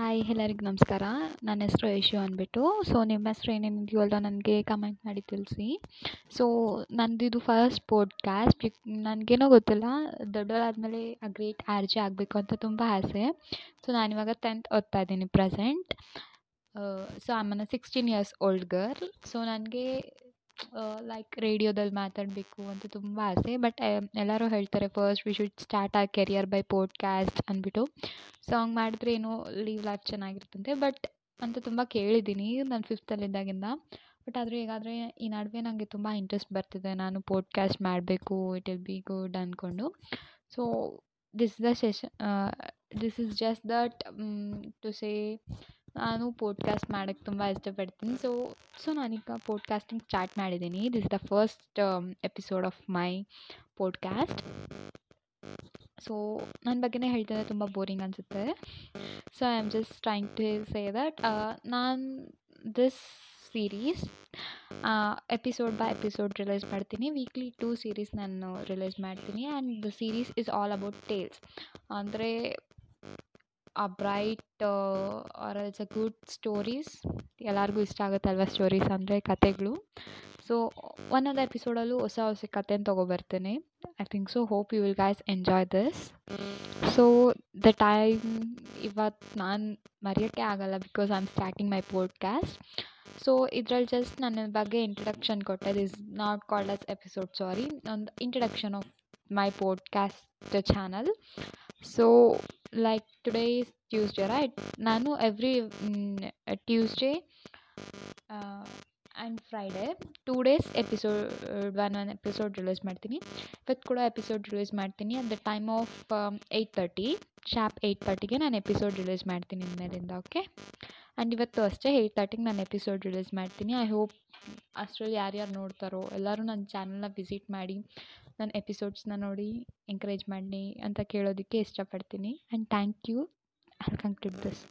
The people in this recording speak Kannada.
ಹಾಯ್, ಎಲ್ಲರಿಗೂ ನಮಸ್ಕಾರ. ನನ್ನ ಹೆಸರು ಯಶು ಅಂದ್ಬಿಟ್ಟು. ಸೊ ನಿಮ್ಮ ಹೆಸರು ಹೆಸ್ರು ಏನೇನಿದೆಯಲ್ಲ ನನಗೆ ಕಮೆಂಟ್ ಮಾಡಿ ತಿಳಿಸಿ. ಸೊ ನಂದಿದು ಫಸ್ಟ್ ಪೋಡ್ಕ್ಯಾಸ್ಟ್ ನನಗೇನೋ ಗೊತ್ತಿಲ್ಲ. ದೊಡ್ಡವರಾದಮೇಲೆ ಗ್ರೇಟ್ ಆರ್ ಜೆ ಆಗಬೇಕು ಅಂತ ತುಂಬ ಆಸೆ. ಸೊ ನಾನಿವಾಗ ಟೆಂತ್ ಓದ್ತಾ ಇದ್ದೀನಿ ಪ್ರೆಸೆಂಟ್ ಸೊ ಆಮೇಲೆ am sixteen years old girl so ನನಗೆ ಲೈಕ್ ರೇಡಿಯೋದಲ್ಲಿ ಮಾತಾಡಬೇಕು ಅಂತ ತುಂಬ ಆಸೆ ಬಟ್ ಎಲ್ಲರೂ ಹೇಳ್ತಾರೆ first we should start a career by podcast ಅಂದ್ಬಿಟ್ಟು. ಸಾಂಗ್ ಮಾಡಿದ್ರೆ ಏನೋ ಲೀವ್ ಲೈಫ್ ಚೆನ್ನಾಗಿರುತ್ತಂತೆ ಬಟ್ ಅಂತ ತುಂಬ ಕೇಳಿದ್ದೀನಿ, ನಾನು ಫಿಫ್ತಲ್ಲಿದ್ದಾಗಿಂದ ಬಟ್ ಆದರೆ ಹೇಗಾದರೆ, ಈ ನಡುವೆ ನನಗೆ ತುಂಬ ಇಂಟ್ರೆಸ್ಟ್ ಬರ್ತಿದೆ, ನಾನು ಪೋಡ್ಕ್ಯಾಸ್ಟ್ ಮಾಡಬೇಕು ಇಟ್ ವಿಲ್ ಬಿ ಗುಡ್ ಅಂದ್ಕೊಂಡು so this the session this is just that to say ನಾನು ಪೋಡ್ಕಾಸ್ಟ್ ಮಾಡೋಕ್ಕೆ ತುಂಬ ಇಷ್ಟಪಡ್ತೀನಿ. ಸೊ ಸೊ ನಾನೀಗ ಪೋಡ್ಕಾಸ್ಟಿಂಗ್ ಸ್ಟಾರ್ಟ್ ಮಾಡಿದ್ದೀನಿ this the first episode of my podcast so ನನ್ನ ಬಗ್ಗೆನೇ ಹೇಳ್ತಿದ್ರೆ ತುಂಬ ಬೋರಿಂಗ್ ಅನಿಸುತ್ತೆ. So I am just trying to say that ನಾನು this series episode by episode release ಮಾಡ್ತೀನಿ. ವೀಕ್ಲಿ ಟೂ ಸೀರೀಸ್ ನಾನು ರಿಲೀಸ್ ಮಾಡ್ತೀನಿ. And the series is all about tales ಅಂದರೆ a bright or else a good stories ಎಲ್ಲರಿಗೂ ಇಷ್ಟ ಆಗುತ್ತಲ್ವ ಸ್ಟೋರೀಸ್ ಅಂದರೆ ಕತೆಗಳು. ಸೊ ಒಂದೊಂದು ಎಪಿಸೋಡಲ್ಲೂ ಹೊಸ ಹೊಸ ಕತೆನ ತೊಗೊಬರ್ತೇನೆ. I think so hope you will guys enjoy this so the time ಇವತ್ತು ನಾನು ಮರೆಯೋಕ್ಕೆ ಆಗಲ್ಲ because I am starting my podcast so ಇದ್ರಲ್ಲಿ ಜಸ್ಟ್ ನನ್ನ ಬಗ್ಗೆ ಇಂಟ್ರಡಕ್ಷನ್ ಕೊಟ್ಟೆ this not called as episode sorry ಒಂದು introduction of my podcast channel so like today is Tuesday right ನಾನು every Tuesday and Friday two days episode one one episode release ಮಾಡ್ತೀನಿ. ಇವತ್ತು ಕೂಡ ಎಪಿಸೋಡ್ ರಿಲೀಸ್ ಮಾಡ್ತೀನಿ at the time of eight thirty sharp eight ತರ್ಟಿಗೆ ನಾನು ಎಪಿಸೋಡ್ ರಿಲೀಸ್ ಮಾಡ್ತೀನಿ ಇನ್ಮೇಲಿಂದ ಓಕೆ ಆ್ಯಂಡ್ ಇವತ್ತು ಅಷ್ಟೇ ಏಯ್ಟ್ ತರ್ಟಿಗೆ ನಾನು ಎಪಿಸೋಡ್ ರಿಲೀಸ್ ಮಾಡ್ತೀನಿ. ಐ ಹೋಪ್ ಅಷ್ಟರಲ್ಲಿ ಯಾರ್ಯಾರು ನೋಡ್ತಾರೋ, ಎಲ್ಲರೂ ನನ್ನ ಚಾನಲ್ನ ವಿಸಿಟ್ ಮಾಡಿ ನನ್ನ ಎಪಿಸೋಡ್ಸ್ನ ನೋಡಿ ಎಂಕರೇಜ್ ಮಾಡಿ ಅಂತ ಕೇಳೋದಕ್ಕೆ ಇಷ್ಟಪಡ್ತೀನಿ. And thank you I conclude this